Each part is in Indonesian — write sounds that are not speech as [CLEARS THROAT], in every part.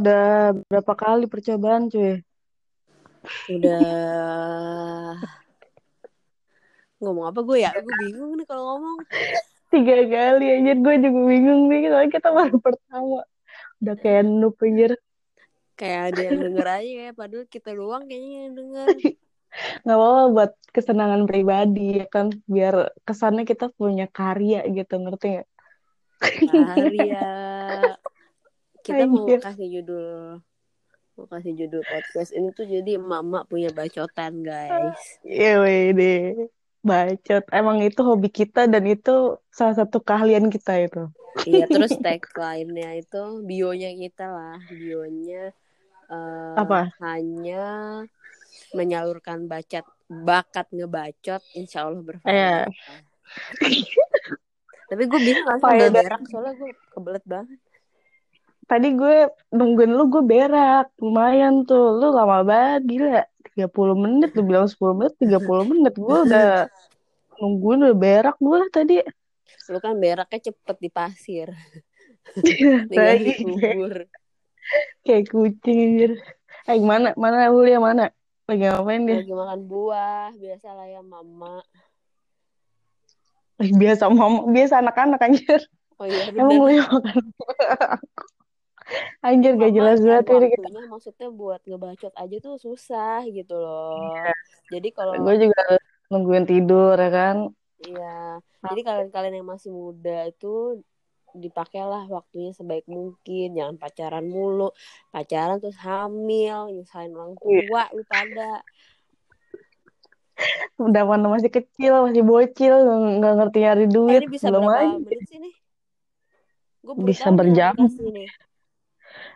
udah berapa kali percobaan cuy? Udah ngomong apa gue ya? Gue bingung nih kalau ngomong. Tiga kali anjir gue juga bingung nih soalnya kita baru pertama. Udah kayak noob anjir. Kayak ada yang denger aja ya, padahal kita doang kayaknya yang denger. [LAUGHS] Gak apa-apa buat kesenangan pribadi ya kan biar kesannya kita punya karya gitu ngerti gak? Karya. Kita mau Anjir. kasih judul mau kasih judul podcast ini tuh jadi emak-emak punya bacotan guys. Iya deh. Bacot. Emang itu hobi kita dan itu salah satu keahlian kita itu. Iya [LAUGHS] terus tagline-nya itu bionya kita lah bionya eh, Apa? hanya menyalurkan bacat bakat ngebacot insya Allah berfaedah. Tapi gue bingung langsung udah berak soalnya gue kebelet banget. Tadi gue nungguin lu gue berak. Lumayan tuh. Lu lama banget gila. 30 menit. Lu bilang 10 menit 30 menit. Gue udah nungguin udah berak gue tadi. Lu kan beraknya cepet di pasir. [LAUGHS] Tinggal dikubur. kayak kucing anjir. Eh mana mana lu yang mana? Lagi ngapain dia? Lagi makan buah. Biasa lah ya mama. Eh, biasa mama, biasa anak-anak anjir. Oh iya Emang lu yang makan Anjir gak jelas kan banget ini kita. maksudnya buat ngebacot aja tuh susah gitu loh. Jadi kalau Gue juga nungguin tidur ya kan. Iya, jadi kalian-kalian yang masih muda itu dipakailah waktunya sebaik mungkin, jangan pacaran mulu, pacaran terus hamil, nyusahin orang tua lu pada. Udah mana masih kecil, masih bocil, nggak ngerti nyari Eh, duit. ini bisa Belum berapa aja. menit sih nih? Gue baru Bisa berjam. nih.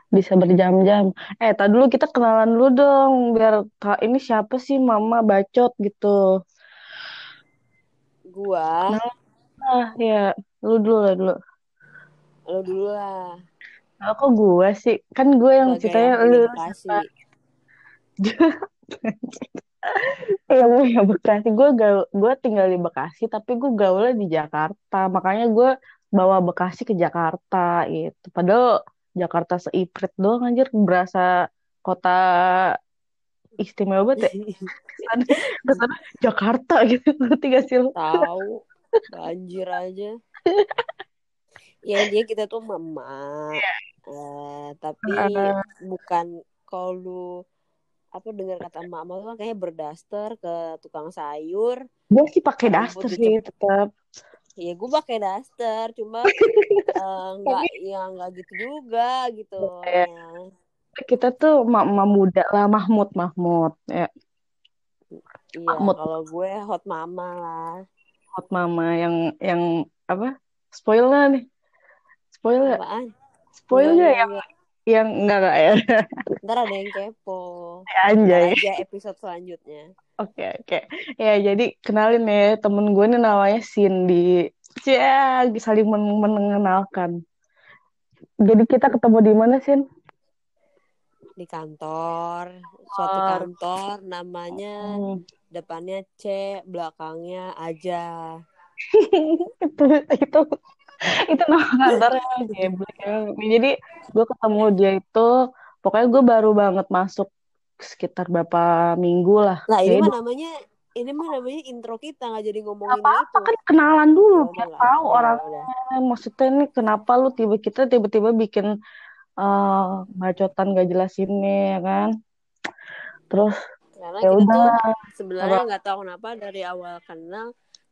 Bisa berjam-jam. Eh, tadi dulu kita kenalan dulu dong, biar ta- ini siapa sih mama bacot gitu. Gua, Ah, ya, lu dulu lah dulu. lo dulu lah, Oh, kok gue sih? Kan gue yang sebagai ceritanya [LAUGHS] yang lu yang punya Bekasi. Gue gaul, gue tinggal di Bekasi, tapi gue gaulnya di Jakarta. Makanya gue bawa Bekasi ke Jakarta gitu. Padahal Jakarta seiprit doang anjir, berasa kota istimewa banget ya. Ke sana, ke sana Jakarta gitu, ngerti gak sih? Tahu, banjir aja. Ya dia kita tuh mama, eh, tapi Eh, bukan kalau lu apa dengar kata mama tuh kan kayaknya berdaster ke tukang sayur gue sih pakai daster sih tetap. Ya gue pakai daster cuma eh, [LAUGHS] nggak ya nggak gitu juga gitu. Ya. kita tuh mama muda lah, Mahmud, Mahmud. Ya, iya Mahmud. kalau gue hot mama lah. Hot mama yang yang apa? Spoil nggak nih. Spoil nggak apaan? Spoil enggak nggak enggak yang enggak yang nggak nggak ya? Ntar ada yang kepo. [LAUGHS] Ntar anjay aja episode selanjutnya oke oke. Ya jadi kenalin ya temen gue nih namanya Cindy. Ya saling men- mengenalkan. Jadi kita ketemu di mana Sin? Di kantor. Suatu Kantor. kantor namanya Hmm. depannya C belakangnya aja. [LAUGHS] Itu itu itu nama kantornya [LAUGHS] geblek jadi gue ketemu dia itu pokoknya gue baru banget masuk sekitar berapa minggu lah. Nah ini mah namanya ini mah namanya intro kita nggak jadi ngomongin apa itu. kan kenalan dulu Ya biar tahu ya orang. udah. maksudnya ini kenapa lu tiba kita tiba-tiba bikin eh, bacotan gak jelas ini ya kan? Terus Karena ya udah. sebenarnya apa? nggak tahu kenapa dari awal kenal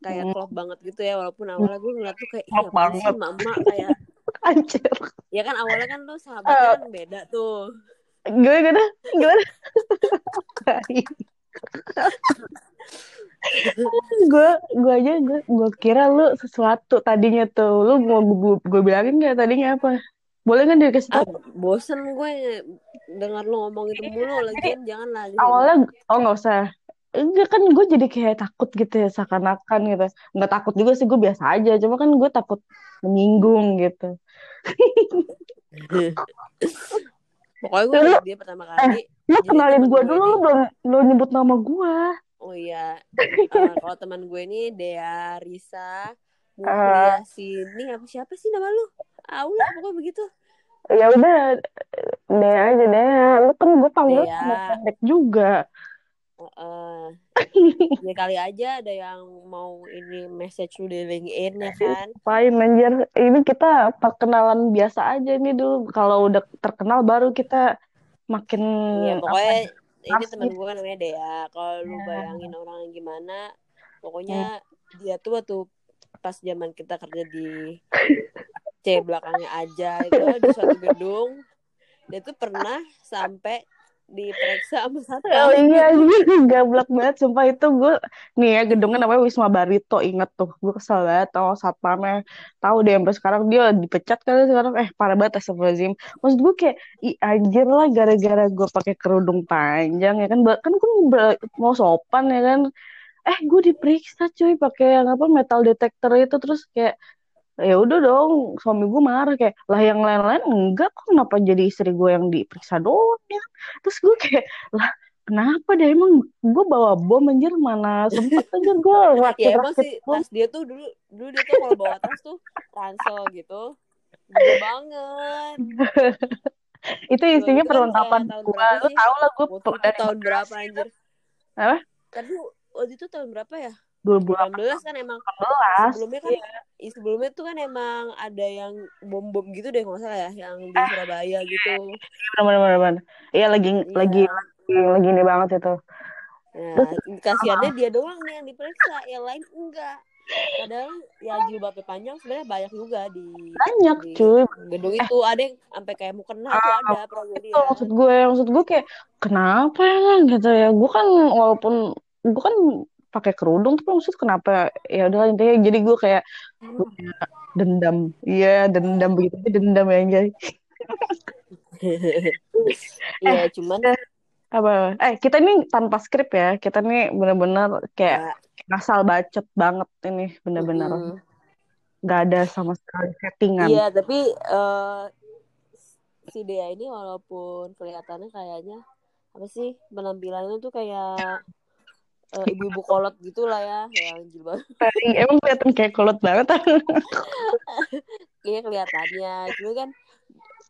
kayak Hmm, klop banget gitu ya walaupun awalnya gue ngeliat tuh kayak iya banget. mama kayak [LAUGHS] anjir. Ya kan awalnya kan tuh sahabatnya Eh, kan beda tuh gimana gimana? Gimana? Gue gue aja gue gue kira lu sesuatu tadinya tuh. Lu mau gue, gue bilangin gak tadinya apa? Boleh nggak dikasih ah tahu? Bosen gue. Dengar lu ngomong itu mulu lagian jangan lah di sini awalnya oh nggak usah. Enggak kan gue jadi kayak takut gitu ya seakan-akan gitu. Nggak takut juga sih gue biasa aja. Cuma kan gue takut menyinggung gitu [LAUGHS] pokoknya gue lu dia pertama eh kali lu jadi kenalin gue dulu lu belum belum nyebut nama gue oh iya Eh, kalau teman gue ini Dea Risa eh. Muhliasini apa siapa sih nama lu? Ah lah pokoknya begitu. ya udah deh aja deh lu kan gue panggil Dea. pendek juga eh ya kali aja ada yang mau ini message lu di LinkedIn ya kan Ngapain anjir ini kita perkenalan biasa aja nih dulu kalau udah terkenal baru kita makin Iya apa pokoknya ini asik. temen gue kan namanya Dea kalau lu Ya. bayangin orang yang gimana pokoknya Hmm. dia tuh waktu pas zaman kita kerja di C belakangnya aja itu di suatu gedung dia tuh pernah sampai diperiksa sama [LAUGHS] Oh satpam iya gablak banget sumpah. Itu gue nih ya gedungnya namanya Wisma Barito inget tuh. Gue kesel banget tau satpamnya. Tahu deh sampai sekarang dia dipecat kali sekarang? Eh parah banget Astagfirullahaladzim. Maksud gue kayak i anjir lah gara-gara gue pakai kerudung panjang ya kan? Kan gue mau sopan ya kan? Eh gue diperiksa cuy pakai yang apa metal detector itu. Terus kayak ya udah dong suami gue marah. Kayak lah yang lain-lain enggak kok. Kenapa jadi istri gue yang diperiksa doang ya terus gue kayak lah kenapa deh? Emang gue bawa bom anjir mana sempet aja gue [LAUGHS] ya rakit emang sih tas dia tuh dulu dulu dia tuh kalau bawa tas tuh ransel gitu. Gede banget. [LAUGHS] Itu Waktu isinya itu kan perlengkapan gue lu tau lah gue waktu tahun berapa anjir? Apa? Tapi waktu itu tahun berapa ya 2018 2018 kan emang sebelumnya kan iya. i- sebelumnya tuh kan emang ada yang bom bom gitu deh nggak salah ya yang di Surabaya gitu. benar-benar iya lagi lagi iya. lagi lagi ini banget itu. Nah kasihannya dia doang nih yang diperiksa yang lain enggak. Padahal ya jilbabnya panjang sebenarnya banyak juga di banyak di cuy. gedung itu. Ada yang sampai kayak mau kena tuh ada itu lihat maksud gue maksud gue kayak kenapa ya gitu ya. Gue kan walaupun gue kan pakai kerudung tapi maksud kenapa? Ya udah intinya jadi gue kayak punya dendam. Iya dendam begitu dendam ya anjay. [LAUGHS] Iya cuman apa? Eh kita ini tanpa skrip ya. Kita nih bener-bener kayak ya, asal bacot banget ini bener-bener mm-mm. nggak ada sama sekali settingan. Iya, tapi eh, si Dea ini walaupun kelihatannya kayaknya apa sih penampilannya tuh kayak eh, ibu-ibu kolot gitu lah ya, yang jilbab. emang kelihatan kayak kolot banget. [LAUGHS] Iya kelihatannya, cuma kan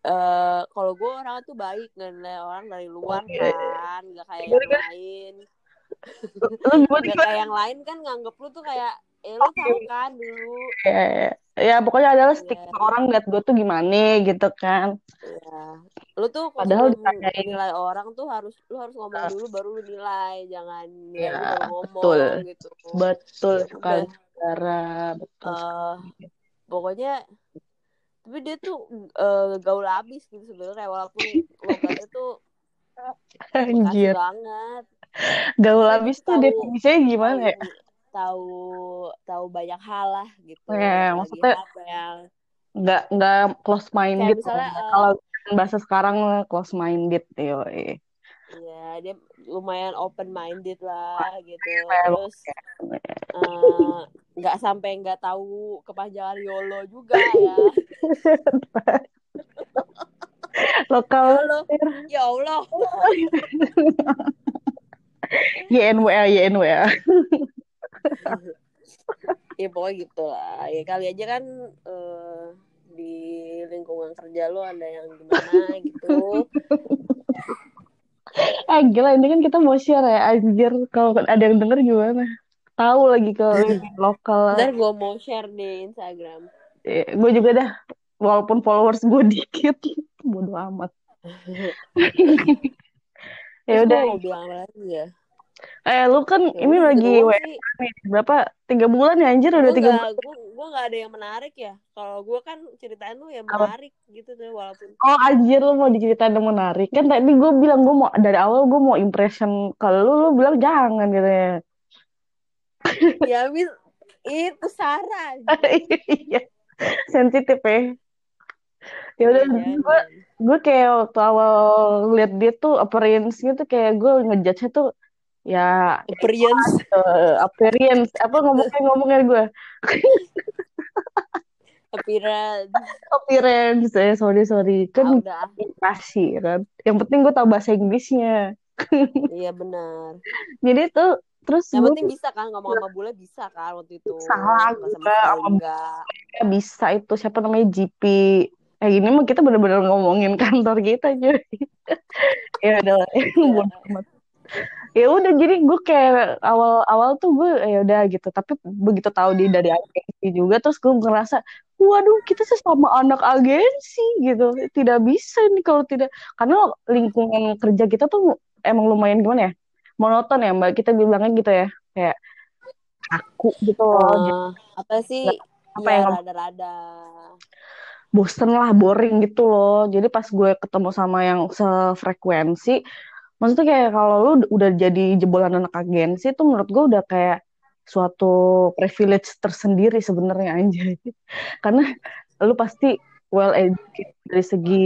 eh kalau gue orang tuh baik nilai orang dari luar kan, nggak kayak yang lain, lu gimana nggak kayak yang lain kan nganggep lu tuh kayak, eh lu tahu kan dulu, ya, ya. ya pokoknya adalah Iya. stigma orang liat gue tuh gimana gitu kan ya, lu tuh Padahal ditanyain. nilai orang tuh harus lu harus ngomong dulu baru lu nilai, jangan Ya, ngomong betul. gitu. betul Ya sekali udah. saudara betul Eh, pokoknya tapi dia tuh eh, gaul abis gitu sebenarnya walaupun logatnya tuh [LAUGHS] anjir banget gaul dia tuh definisinya gimana ya tahu tahu banyak hal lah gitu. Ya, yang lagi maksudnya yang nggak nggak close minded misalnya eh, kalau bahasa sekarang close minded yo ya dia lumayan open minded lah gitu. Terus eh, nggak sampai nggak tahu kepanjangan YOLO juga ya. [LAUGHS] Lokal. Ya Allah. [LAUGHS] YNWA YNWA [LAUGHS] [LAUGHS] ya pokoknya gitu lah. Ya kali aja kan eh, di lingkungan kerja lo ada yang gimana gitu. Ah [LAUGHS] gila ini kan kita mau share ya. Anjir kalau ada yang denger gimana? Tahu lagi kalau [LAUGHS] ini lokal ntar gue mau share di Instagram. Gue juga dah walaupun followers gue dikit. Bodo amat. Ya udah. mau bilang lagi ya eh lu kan Ya ini udah, lagi WFH nih. Berapa? Tiga bulan ya anjir? Udah gue tiga bulan. gue gue gak ada yang menarik ya. Kalau gue kan ceritain lu yang Apa? menarik gitu tuh walaupun oh anjir lu mau diceritain yang menarik. Kan tadi gue bilang gue mau dari awal gue mau impression kalau lu lu bilang jangan gitu ya. Ya habis itu saran [LAUGHS] iya sensitif ya. Ya udah Iya, jangan. gue gue kayak waktu awal lihat dia tuh appearance-nya tuh kayak gue ngejudge tuh ya appearance. eh, appearance. Apa ngomongnya ngomongnya gue [LAUGHS] appearance. Appearance. Eh sorry sorry. Ah, kan udah. impresi kan? Yang penting gue tahu bahasa Inggrisnya. [LAUGHS] Iya benar. Jadi tuh terus yang gue penting bisa kan ngomong sama bule bisa kan waktu itu. Salah, enggak. bisa itu. Siapa namanya? GP eh ini mah kita bener-bener ngomongin kantor kita cuy. [LAUGHS] Ya udah Iya. Ya udah jadi gue kayak awal-awal tuh gue ya udah gitu. Tapi begitu tahu dia dari agensi juga terus gue ngerasa waduh kita sesama anak agensi gitu. Tidak bisa nih kalau tidak karena lingkungan kerja kita tuh emang lumayan gimana ya monoton ya mbak. Kita bilangnya gitu ya kayak aku gitu loh Jadi Oh, apa sih? apa Ya yang rada-rada. bosen lah boring gitu loh. Jadi pas gue ketemu sama yang sefrekuensi maksudnya kayak kalau lu udah jadi jebolan anak agensi itu menurut gue udah kayak suatu privilege tersendiri sebenarnya anjay [LAUGHS] karena lu pasti well educated dari segi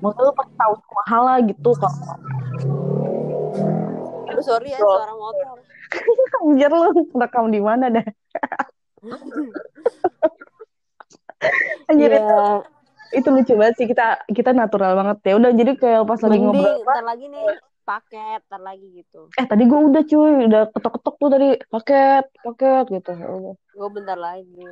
maksudnya lu pasti tahu semua hal lah gitu kalau Aduh sorry ya suara motor. [LAUGHS] anjir lu rekam di mana dah [LAUGHS] anjir itu, Iya. Itu lucu banget sih kita kita natural banget ya udah jadi kayak pas lagi Mending ngobrol ntar lagi nih paket, ntar lagi gitu. eh tadi gue udah cuy udah ketok-ketok tuh tadi paket paket gitu ya udah. Gue bentar lagi.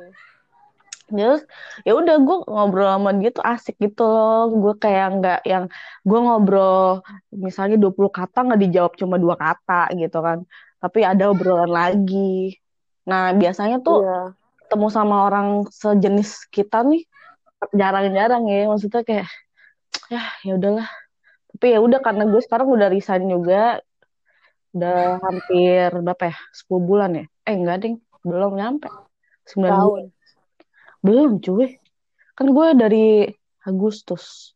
Terus ya udah gue ngobrol sama dia tuh asik gitu loh. Gue kayak nggak yang gue ngobrol misalnya 20 kata nggak dijawab cuma dua kata gitu kan. Tapi ada obrolan lagi. Nah, biasanya tuh Iya. ketemu sama orang sejenis kita nih jarang-jarang ya. Maksudnya kayak ya ya udahlah. Tapi ya udah karena gue sekarang udah resign juga. Udah hampir berapa ya? 10 bulan ya? Eh enggak ding, belum nyampe. 9 bulan. Tahun. Belum cuy. Kan gue dari Agustus.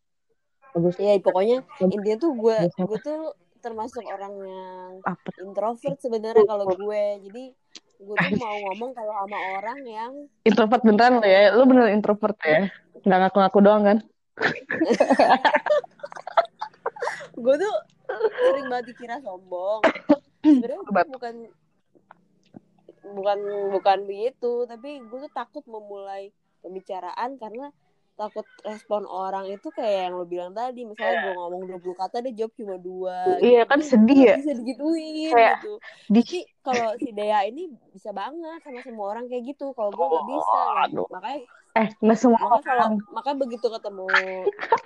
Agustus Iya, pokoknya intinya tuh gue gue tuh termasuk orang yang apa? introvert sebenarnya kalau gue. Jadi gue tuh mau ngomong kalau sama orang yang Introvert beneran lo ya? Lu bener introvert ya? Nggak ngaku-ngaku doang kan? [LAUGHS] gue tuh sering banget dikira sombong. Sebenarnya bukan bukan bukan begitu, tapi gue tuh takut memulai pembicaraan karena takut respon orang itu kayak yang lo bilang tadi misalnya gue ngomong 20 kata dia jawab cuma dua Iya kan sedih ya? bisa digituin Kayak gitu Di Tapi kalau si Dea ini bisa banget sama semua orang kayak gitu. Kalau gue nggak bisa. Oh, aduh. Makanya eh nggak semua makanya kalau orang. makanya begitu ketemu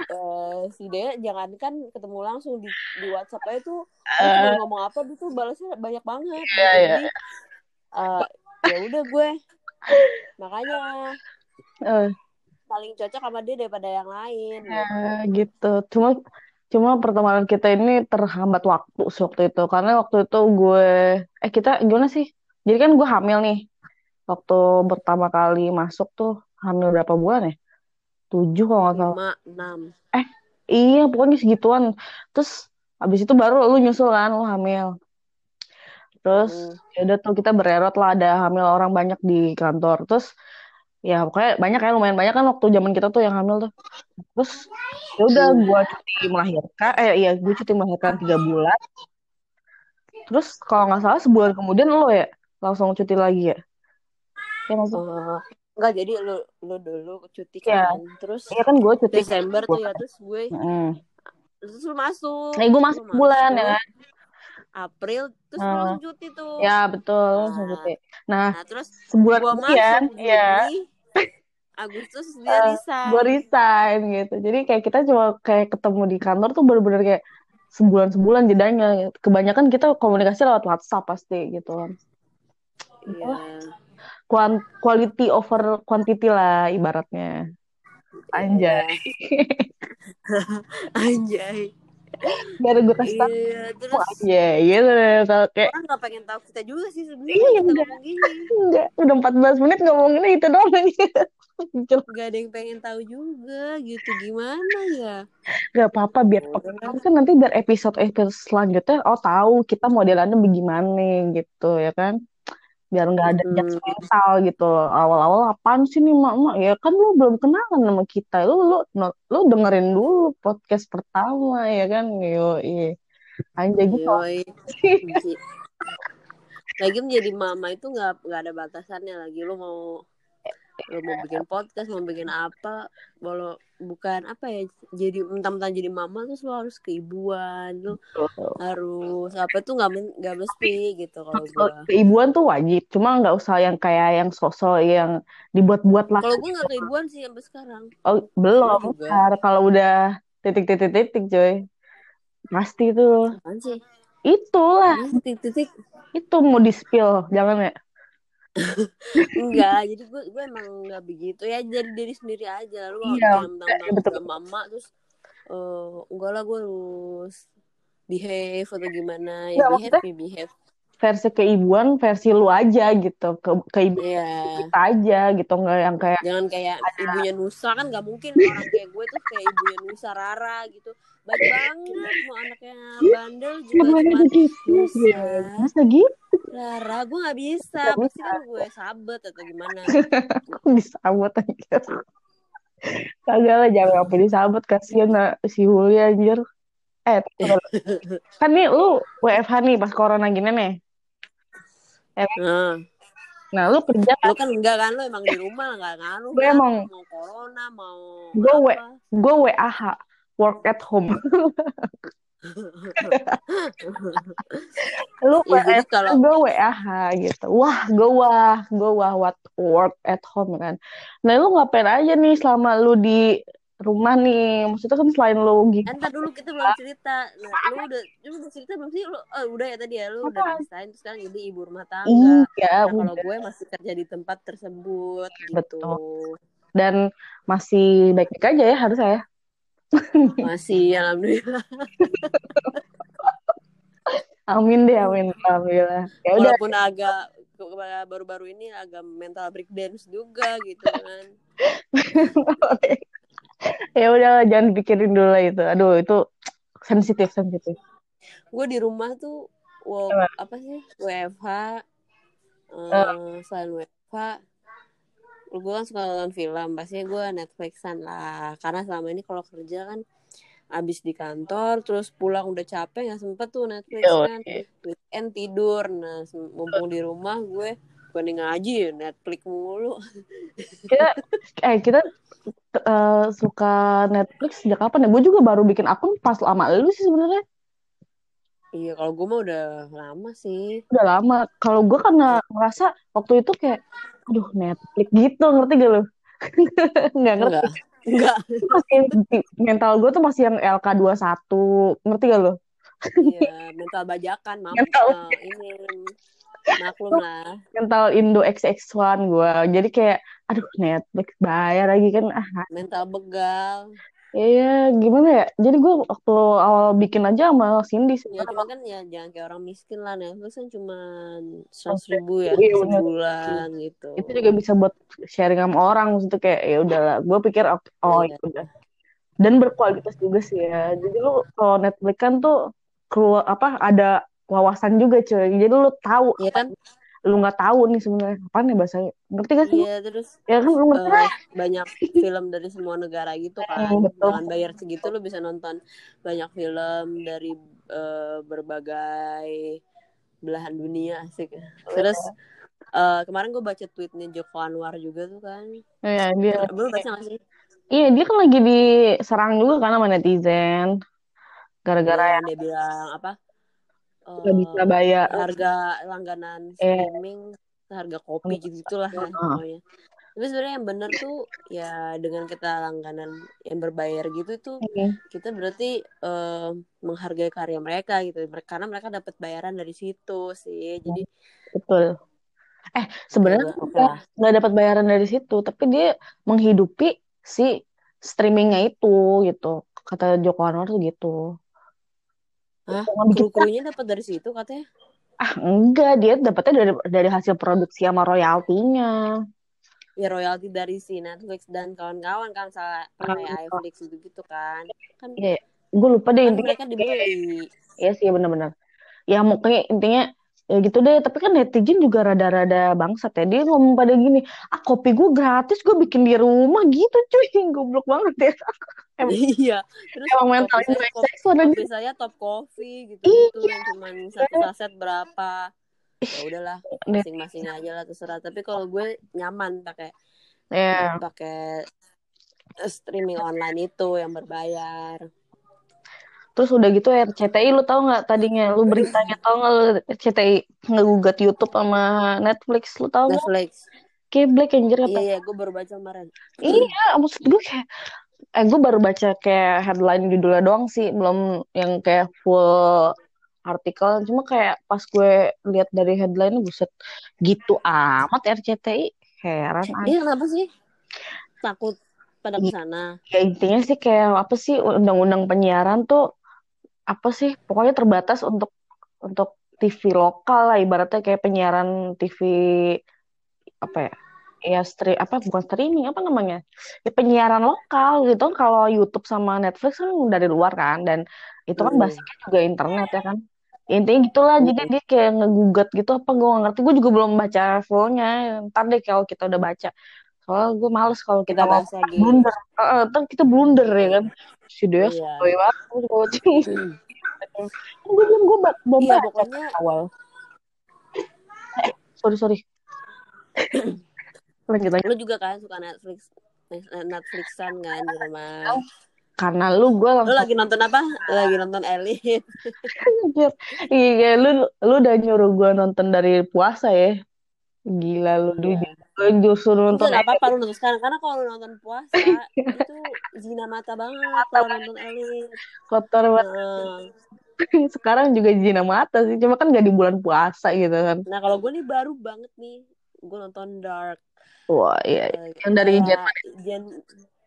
eh, si Dea jangankan ketemu langsung di di WhatsApp aja tuh dia cuma ngomong apa dia tuh balasnya banyak banget. Iya, gitu. iya. Jadi eh, ya udah gue makanya eh, paling cocok sama dia daripada yang lain. ya, gitu. Cuma cuma pertemanan kita ini terhambat waktu waktu itu. Karena waktu itu gue eh kita gimana sih? Jadi kan gue hamil nih. Waktu pertama kali masuk tuh hamil berapa bulan ya? Tujuh kalau nggak salah. Lima, enam. Iya, pokoknya segituan. Terus habis itu baru lu nyusul kan, lu hamil. Terus Hmm. ya udah tuh kita bererot lah ada hamil orang banyak di kantor. Terus ya pokoknya banyak ya lumayan banyak kan waktu zaman kita tuh yang hamil tuh. Terus ya udah Hmm. gua cuti melahirkan, eh iya gue cuti melahirkan tiga bulan. Terus kalau nggak salah sebulan kemudian lo ya langsung cuti lagi ya? Ya maksud, Eh, enggak jadi lu lu dulu cuti Iya. kan. Terus iya kan gue cuti Desember tuh ya terus gue Mm. terus lu masuk Nah, gue masuk ya masuk, kan? April terus Hmm. langsung cuti tuh Ya betul, Nah. cuti. Nah, nah terus sebulan kemudian, ya Agustus [LAUGHS] dia Eh, resign gue resign gitu. Jadi kayak kita cuma kayak ketemu di kantor tuh bener-bener kayak sebulan-sebulan jedanya. Kebanyakan kita komunikasi lewat WhatsApp pasti gitu kan. Iya. Kuan- quality over quantity lah ibaratnya. Anjay. [LAUGHS] anjay Biar gue kasih tau. iya terus Iya, gitu. Kalau kayak orang nggak pengen tahu kita juga sih sebenarnya Iya, enggak. enggak, udah 14 menit ngomonginnya itu doang [LAUGHS] aja. nggak ada yang pengen tahu juga gitu gimana ya Gak apa-apa biar pengalaman kan nanti biar episode episode selanjutnya oh tahu kita modelannya bagaimana gitu ya kan biar nggak ada Hmm. judgmental gitu awal-awal apaan sih nih mak? Mak ya kan lu belum kenalan sama kita. Lu lu lu dengerin dulu podcast pertama ya kan? Yo iya anjay Yoi. lagi menjadi mama itu nggak nggak ada batasannya lagi. Lu mau lo mau bikin podcast mau bikin apa walau bukan apa ya jadi mentang-mentang jadi mama terus lo harus keibuan lo harus apa tuh nggak nggak mesti gitu kalau gua Keibuan tuh wajib, cuma nggak usah yang kayak yang sosok yang dibuat-buat lah. kalau gue nggak keibuan sih sampai sekarang Oh, belum. Ntar kalau udah titik-titik-titik, coy. Pasti tuh. apaan sih Itulah, titik-titik itu mau di-spill, jangan ya. Enggak jadi gue gue emang nggak begitu ya jadi diri sendiri aja. Lu Iya, udah mama terus eh enggak lah gue harus behave atau gimana. Ya Enggak, behave maksudnya- ya behave Versi keibuan, versi lu aja gitu. Ke keibuan Iya. kita aja gitu, nggak yang kayak jangan kayak ibunya Nusa kan nggak mungkin [LAUGHS] orang kayak gue tuh kayak ibunya Nusa Rara gitu baik banget mau anaknya bandel juga cuma gitu? Nusa Masa gitu? Rara gue nggak bisa Nggak pasti kan gue sabet atau gimana [LAUGHS] Kok disabot anjir? Kagak lah, jangan sampai disabot. Kasian lah si Huli anjir. Eh, [LAUGHS] kan nih lu WFH nih pas corona gini nih. Nah Nah, lu kerja lu kan enggak kan? Lu emang di rumah nggak ngaruh Gue kan? emang- mau corona mau Gue apa. gue WAH work at home. [LAUGHS] Lu Ya, kalau- gue WAH gitu. Wah gue wah gue wah what work at home kan? Nah lu ngapain aja nih selama lu di rumah nih maksudnya kan selain lu gitu Entar dulu kita belum cerita. Nah, lu udah lu udah cerita belum sih? Lu oh, udah ya tadi ya lu udah diceritain terus sekarang jadi ibu rumah tangga. iya Nah, kalau gue masih kerja di tempat tersebut gitu. Betul. dan masih baik-baik aja ya harus saya [LAUGHS] Masih alhamdulillah. amin deh amin alhamdulillah ya udah Walaupun agak baru-baru ini agak mental breakdance juga gitu kan. [LAUGHS] ya udah jangan pikirin dulu lah itu. Aduh itu sensitif sensitif. Gue di rumah tuh wow, Apa? sih? WFH eh selain WFH gue kan suka nonton film. Pasti gue Netflixan lah. Karena selama ini kalau kerja kan abis di kantor terus pulang udah capek nggak sempet tuh Netflix Yo, kan. Weekend tidur. Nah mumpung di rumah gue bukan ngaji ya Netflix mulu. [LAUGHS] Kita eh kita eh, suka Netflix sejak kapan ya? Gue juga baru bikin akun pas lama lu sih sebenarnya. Iya kalau gue mah udah lama sih. Udah lama. Kalau gue karena ngerasa waktu itu kayak aduh Netflix gitu ngerti gak lu? [LAUGHS] Nggak ngerti. Enggak enggak masih mental gue tuh masih yang LK21 ngerti gak lu? Iya mental bajakan maaf. Mental. eh, ini maklum lah. Mental Indo XX1 gue jadi kayak aduh Netflix bayar lagi kan. Ah mental begal. Iya gimana ya? Jadi gue waktu awal bikin aja sama Cindy Ya sebenarnya cuma kan ya jangan kayak orang miskin lah. Netflix kan cuma seratus ribu ya Iya, bener. sebulan gitu. itu juga bisa buat sharing sama orang. Maksudnya kayak ya udahlah. Gue pikir oh, oh Iya. ya udah. Dan berkualitas juga sih ya. Jadi lu kalau Netflix kan tuh keluar apa ada wawasan juga cuy jadi lu tahu Iya kan? lu nggak tahu nih sebenarnya apa nih bahasanya ngerti gak sih Iya terus ya kan lu ngerti eh, [LAUGHS] banyak film dari semua negara gitu kan. Betul. Dengan bayar segitu lu bisa nonton banyak film dari eh, berbagai belahan dunia asik. Terus eh, kemarin gue baca tweetnya Joko Anwar juga tuh kan. Iya, dia Belum baca gak sih? iya dia kan lagi diserang juga kan sama netizen gara-gara Yang dia bilang apa? Nggak eh, bisa bayar harga langganan Eh. streaming harga kopi gitu gitulah ya, Heeh. pokoknya tapi sebenarnya yang bener tuh ya dengan kita langganan yang berbayar gitu tuh Hmm. kita berarti eh, menghargai karya mereka gitu karena mereka dapat bayaran dari situ sih jadi betul eh sebenarnya ya, lah. nggak dapat bayaran dari situ tapi dia menghidupi si streamingnya itu gitu kata Joko Anwar tuh gitu Hah? Kru-krunya dapat dari situ katanya? Ah enggak. Dia dapatnya dari dari hasil produksi sama royaltinya. Ya royalti dari si Netflix dan kawan-kawan kan salah Ah, kayak iFlix gitu gitu kan. Kan, Iya, gue lupa deh kan intinya. mereka dibeli. Iya sih benar-benar. Ya mungkin intinya ya gitu deh. Tapi kan netizen juga rada-rada bangsat ya. Dia ngomong pada gini, ah kopi gue gratis, gue bikin di rumah gitu cuy. [LAUGHS] Goblok banget ya. Emang- [LAUGHS] iya terus Emang mental kopi saya, ada kopi saya top coffee gitu gitu yang cuman satu saset berapa ya udahlah masing-masing aja lah terserah tapi kalau gue nyaman pakai Ya, pakai streaming online itu yang berbayar. Terus udah gitu RCTI lu tau nggak tadinya lu beritanya tau nggak lu RCTI ngegugat YouTube sama Netflix lu tau nggak? Netflix. Kayak Black Anjir Iya iya, gue baru baca kemarin. Iya, maksud gue kayak eh gue baru baca kayak headline judulnya doang sih, belum yang kayak full artikel. Cuma kayak pas gue lihat dari headline buset gitu amat RCTI heran. Iya kenapa sih? Takut pada ke sana. Ya intinya sih kayak apa sih undang-undang penyiaran tuh apa sih pokoknya terbatas untuk untuk TV lokal lah ibaratnya kayak penyiaran TV apa ya ya stream apa bukan streaming apa namanya ya penyiaran lokal gitu kalau YouTube sama Netflix kan dari luar kan dan itu kan Hmm. basicnya juga internet ya kan intinya gitulah jadi Hmm. dia kayak ngegugat gitu apa gue gak ngerti gue juga belum baca fullnya ntar deh kalau kita udah baca soalnya gue males kalau kita, Kita bahas lagi. blunder Heeh, ntar kita blunder ya kan si dia Iya. sotoy banget gue juga gue belum gue ba- belum Iya pokoknya awal eh, sorry sorry [COUGHS] lanjut lanjut lu juga kan suka Netflix Netflixan kan di rumah. karena lu gue Lu langsung lagi nonton apa? Lagi nonton Elite. [LAUGHS] Iya, lu lu udah nyuruh gue nonton dari puasa ya. Gila lu Iya. Gue justru nonton apa-apa lu nonton sekarang karena kalau nonton puasa [LAUGHS] itu zina mata banget kalau nonton Elite. kotor banget. Nah, [LAUGHS] Sekarang juga Jina Mata sih, cuma kan gak di bulan puasa gitu kan. nah kalau gue nih baru banget nih gue nonton Dark. Wah, iya. Eh, Yang dari Jerman. Jen,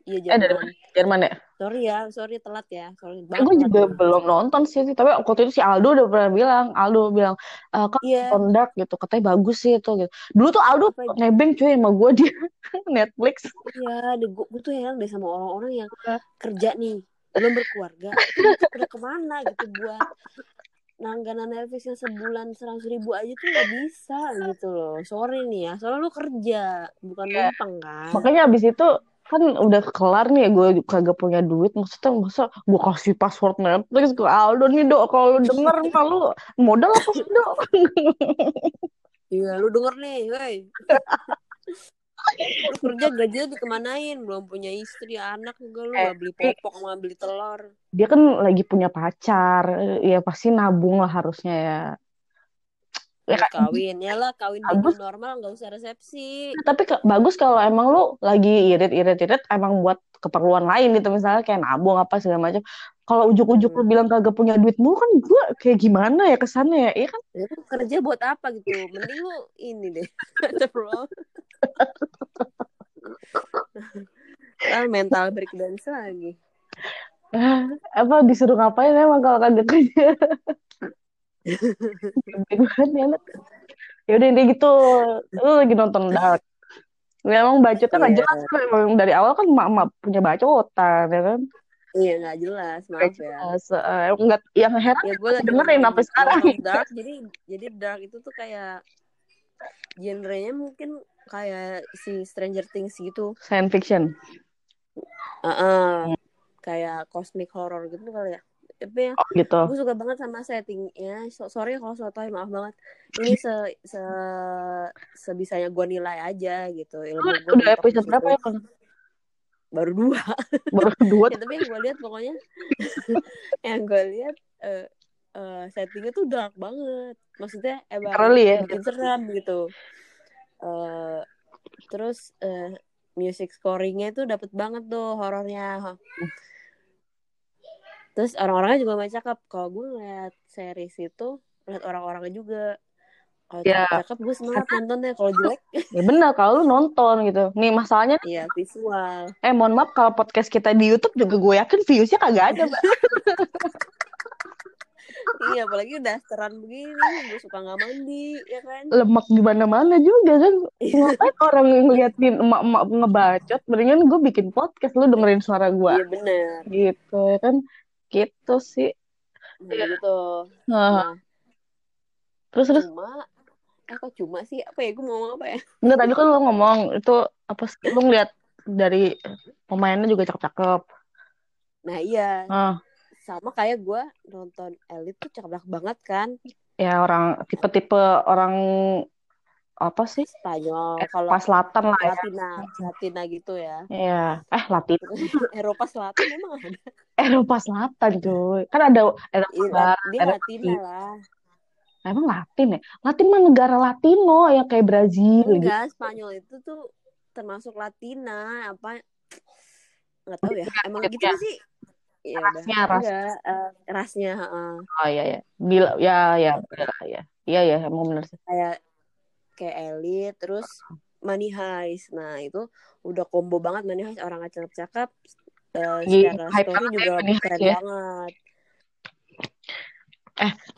iya Eh, dari Jerman. Jerman ya? Sorry ya, sorry telat ya. Sorry Eh, banget. gue telat juga gue. belum nonton sih, tapi waktu itu si Aldo udah pernah bilang, Aldo bilang, e, kan Iya. nonton Dark gitu, katanya bagus sih itu gitu. Dulu tuh Aldo Apa- nebeng cuy sama gue di [LAUGHS] Netflix. Iya, gue, gue tuh heran deh sama orang-orang yang Iya. kerja nih, belum berkeluarga, udah ke mana gitu buat langganan Netflix yang sebulan seratus ribu aja tuh nggak bisa gitu loh. Sorry nih ya, soalnya lu kerja, bukan Iya. numpang kan. Makanya abis itu kan udah kelar nih gue kagak punya duit. Maksudnya masa gue kasih password Netflix ke Aldo nih dok? Kalau lu denger mah lu modal apa sih dok? Iya, lu denger nih, woi. lu kerja gajinya dikemanain, belum punya istri, anak juga lu. Eh, beli popok, nggak beli telur. dia kan lagi punya pacar. Ya pasti nabung lah harusnya ya ya kan kawin, ya lah kawin Bagus. normal nggak usah resepsi. tapi ke- bagus kalau emang lu lagi irit-irit-irit emang buat keperluan lain gitu misalnya kayak nabung apa segala macam kalau ujuk-ujuk lu Hmm. bilang kagak punya duit mulu kan gue kayak gimana ya kesannya ya iya kan Ya lu kerja buat apa gitu? Mending lu ini deh. [LAUGHS] [LAUGHS] Ah, mental breakdance lagi. Ah, apa disuruh ngapain emang kalau kagak kerja [LAUGHS] banget nih anak. ya udah intinya gitu lu lagi nonton Dark ya, emang bacotnya nggak Iya. jelas kan emang dari awal kan mak-mak punya bacotan ya kan Iya nggak jelas, maaf ya. jelas Eh, emang nggak yang heran Ya gue dengerin nonton- sampai sekarang dark, jadi jadi dark itu tuh kayak genrenya mungkin kayak si Stranger Things gitu. science fiction Heeh. Kayak cosmic horror gitu kali ya. Tapi ya, oh gitu gue suka banget sama settingnya. So, sorry kalau sotoy, maaf banget. Ini se, se sebisanya gue nilai aja gitu. Ilmu Lu gue udah episode berapa ya Bang? Baru dua. [LAUGHS] baru dua ya, tapi yang gue lihat pokoknya [LAUGHS] yang gue lihat eh eh, settingnya tuh dark banget maksudnya emang Literally ya? bikin seram gitu Eh, terus eh, music scoringnya tuh dapet banget tuh horornya terus orang-orangnya juga main cakep. Kalau gue ngeliat series itu lihat orang-orangnya juga. Kalau Ya. cakep gue semangat nontonnya. Kalau jelek. [LAUGHS] Ya benar kalau lu nonton gitu. Nih masalahnya ya visual. Eh mohon maaf kalau podcast kita di YouTube juga gue yakin viewsnya kagak ada mbak. [LAUGHS] Iya apalagi dasteran begini gue suka nggak mandi ya kan? Lemak di mana-mana juga kan? Ngapain orang ngeliatin emak-emak ngebacot? Mendingan gue bikin podcast lu dengerin suara gue iya bener. Gitu ya kan gitu sih. Nah, gitu nah, nah. Terus terus? Cuma eh kok cuma sih? Apa ya? Gue mau ngomong apa ya? Enggak tadi kan lu ngomong itu apa sih? Lu ngeliat dari pemainnya juga cakep-cakep. Nah iya. Nah. Sama kayak gue nonton Elite tuh cakep banget kan? Ya orang tipe-tipe orang apa sih? Spanyol kalau Eropa Selatan lah ya. Latina Latina gitu ya Iya. Eh, Latin. [LAUGHS] Eropa Selatan emang ada Eropa Selatan, cuy. Kan ada Eropa Iya, Barat, dia Eropa Latina Timur. lah Emang Latin ya? Latin mah negara Latino yang kayak Brazil gitu. enggak Spanyol itu tuh termasuk Latina apa nggak tahu ya emang gitu nggak sih ya Rasnya, ras. enggak eh, rasnya heeh. Oh iya ya. Bila ya ya ya ya. Iya ya, emang bener sih. kayak kayak elit terus money heist nah itu udah combo banget money heist orang cakep-cakep eh, Lagi secara story ya juga Money Heist keren ya. banget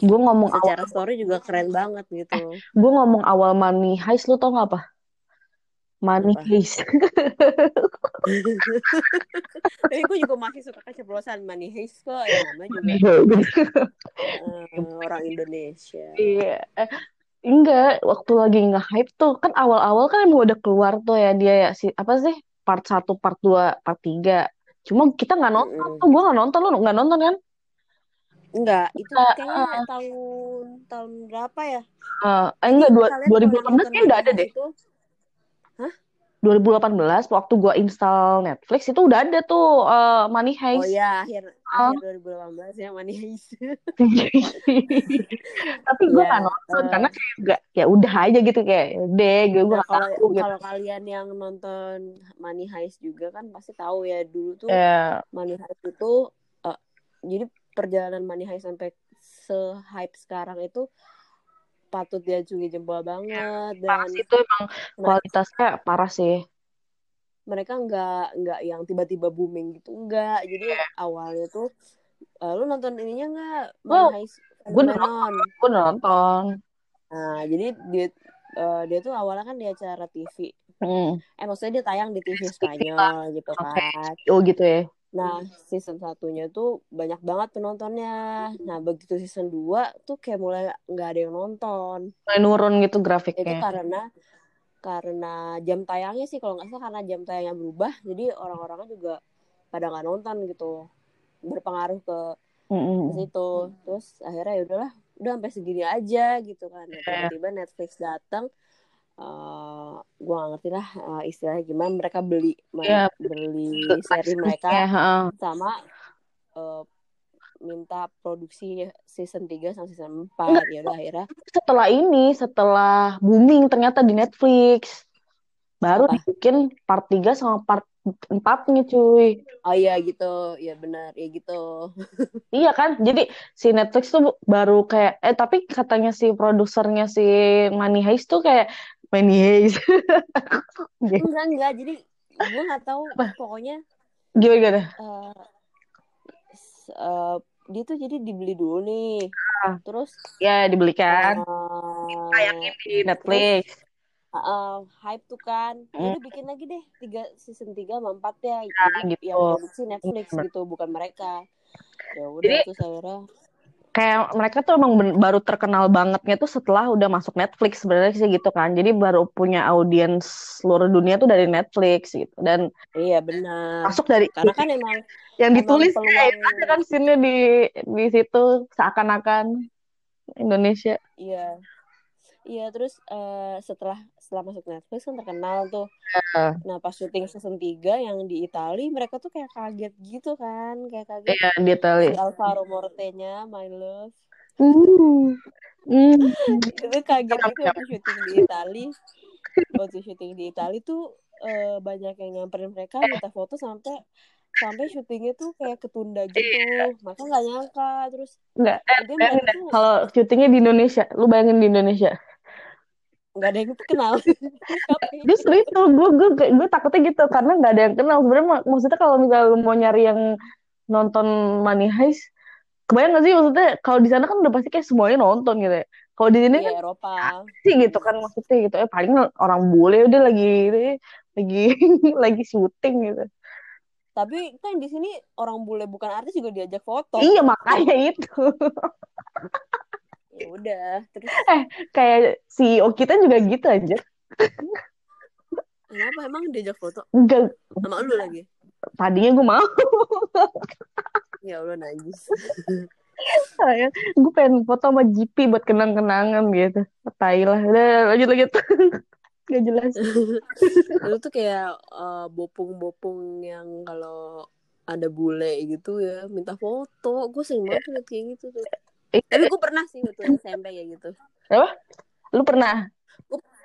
Gue ngomong awal secara story juga keren banget gitu gue ngomong awal money heist lu tau gak apa? Money Apa? heist. [LAUGHS] tapi gue juga masih suka keceplosan money heist kok ya namanya juga eh, orang Indonesia Iya. Eh, enggak, waktu lagi nge-hype tuh kan awal-awal kan emang udah keluar tuh ya dia ya si apa sih? Part 1, part 2, part 3. Cuma kita nggak nonton Mm-mm. tuh, gue nggak nonton, lu nggak nonton kan? enggak itu Enggak, kayaknya tahun tahun berapa ya Eh, eh, enggak, dua, kalau 2018 nonton kayaknya udah ada deh. itu 2018 waktu gua install Netflix itu udah ada tuh eh, Money oh Heist. ya akhir Ah. akhir 2018 ya money heist [LAUGHS] Tapi gua Iya, nggak nonton eh. karena kayak gak, ya udah aja gitu kayak deh gue Nah, gak kalau tahu gitu. kalau kalian yang nonton Money Heist juga kan pasti tahu ya dulu tuh Eh, Money Heist itu eh, jadi perjalanan Money Heist sampai se-hype sekarang itu patut diacungi jempol banget dan parah sih itu emang kualitasnya parah sih. mereka nggak nggak yang tiba-tiba booming gitu enggak jadi Iya. awalnya tuh eh, lu nonton ininya nggak Oh, gua Phenomenon Gue nonton. nah jadi dia eh, dia tuh awalnya kan di acara TV Hmm. eh maksudnya dia tayang di TV Spanyol gitu kan Oh gitu ya. Nah, season satunya tuh banyak banget penontonnya. Nah, begitu season 2 tuh kayak mulai nggak ada yang nonton. Mulai nurun gitu Itu grafiknya. karena karena jam tayangnya sih kalau nggak salah karena jam tayangnya berubah, jadi orang-orangnya juga pada nggak nonton gitu. Berpengaruh ke, ke Mm-mm. situ. Terus akhirnya ya udahlah, udah sampai segini aja gitu kan. Tiba-tiba Netflix datang eh gua nggak ngerti lah eh, istilahnya gimana mereka beli Iya. beli seri mereka Ya, heeh. sama eh, minta produksi season 3 sama season 4 Enggak. ya udah akhirnya Setelah ini, setelah booming ternyata di Netflix, baru Apa? dibikin part 3 sama part 4-nya cuy. oh iya gitu ya benar ya gitu [LAUGHS] Iya kan? Jadi si Netflix tuh baru kayak eh tapi katanya si produsernya si Money Heist tuh kayak Money Heist. [LAUGHS] enggak enggak jadi gue nggak tahu pokoknya Gimana gimana? s- eh, dia tuh jadi dibeli dulu nih Ah. terus Ya dibelikan, eh, tayangin di Netflix. eh, hype tuh kan Hmm. udah bikin lagi deh tiga season 3 sama 4 ya Ah, jadi gitu. yang produksi Netflix gitu bukan mereka ya udah terus akhirnya Kayak mereka tuh emang ben- baru terkenal bangetnya tuh setelah udah masuk Netflix sebenarnya sih gitu kan. Jadi baru punya audiens seluruh dunia tuh dari Netflix gitu. Dan iya benar masuk dari karena kan emang [LAUGHS] yang emang ditulis peluang- kayak ada kan scene-nya di di situ seakan-akan Indonesia. Iya. Iya, terus eh, setelah setelah masuk Netflix kan terkenal tuh. Heeh. Nah, pas syuting season 3 yang di Itali, mereka tuh kayak kaget gitu kan, kayak kaget. Iya, dia tahu. Si Alvaro Morte-nya, My Love. Uh. Hmm. Itu kaget gitu waktu syuting di Itali. Waktu syuting di Itali tuh eh, banyak yang nyamperin mereka minta foto sampai sampai syutingnya tuh kayak ketunda gitu. Mereka nggak nyangka terus Enggak, eh, kalau syutingnya di Indonesia, lu bayangin di Indonesia. Nggak ada yang kenal. Justru itu, gue gue gue takutnya gitu karena nggak ada yang kenal. Sebenarnya mak- maksudnya kalau misalnya lu mau nyari yang nonton Money Heist, kebayang gak sih maksudnya kalau di sana kan udah pasti kayak semuanya nonton gitu ya. Kalau di sini Iya, kan Eropa. sih gitu kan maksudnya gitu. Eh paling orang bule udah lagi lagi [LAUGHS] lagi syuting gitu. Tapi kan di sini orang bule bukan artis juga diajak foto. Iya makanya itu. [LAUGHS] Ya udah, terus? Kayak CEO kita juga gitu aja. kenapa? Emang diajak foto? Enggak, sama lu lagi? tadinya gue mau. [LAUGHS] Ya Allah najis. gue pengen foto sama GP buat kenang-kenangan gitu. Tai lah. Udah lanjut lanjut. [LAUGHS] Gak jelas. [LAUGHS] Itu tuh kayak uh, bopung-bopung yang kalau ada bule gitu ya minta foto. Gue sering banget liat kayak gitu tuh. Eh, tapi gue pernah sih waktu SMP kayak gitu. Apa? Lu pernah?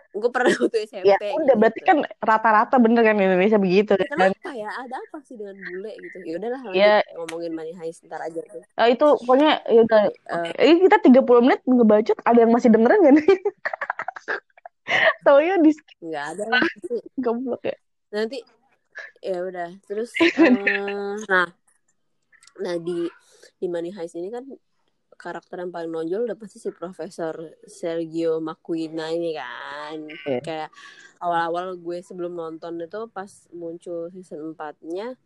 Gue pernah waktu SMP ya udah berarti gitu. kan rata-rata bener kan Indonesia begitu kan kenapa ya? Ada apa sih dengan bule gitu? Ya udahlah Ya. ngomongin money heist ntar aja tuh. Ah, itu pokoknya ya udah. Eh, ini kita 30 menit ngebacot ada yang masih dengerin gak nih? [LAUGHS] Taunya di nggak ada lah goblok ya. Nanti ya udah. Terus [LAUGHS] eh, nah. Nah di di money heist ini kan karakter yang paling nonjol udah pasti si Profesor Sergio Maquina ini kan. Iya. kayak awal-awal gue sebelum nonton itu pas muncul season 4-nya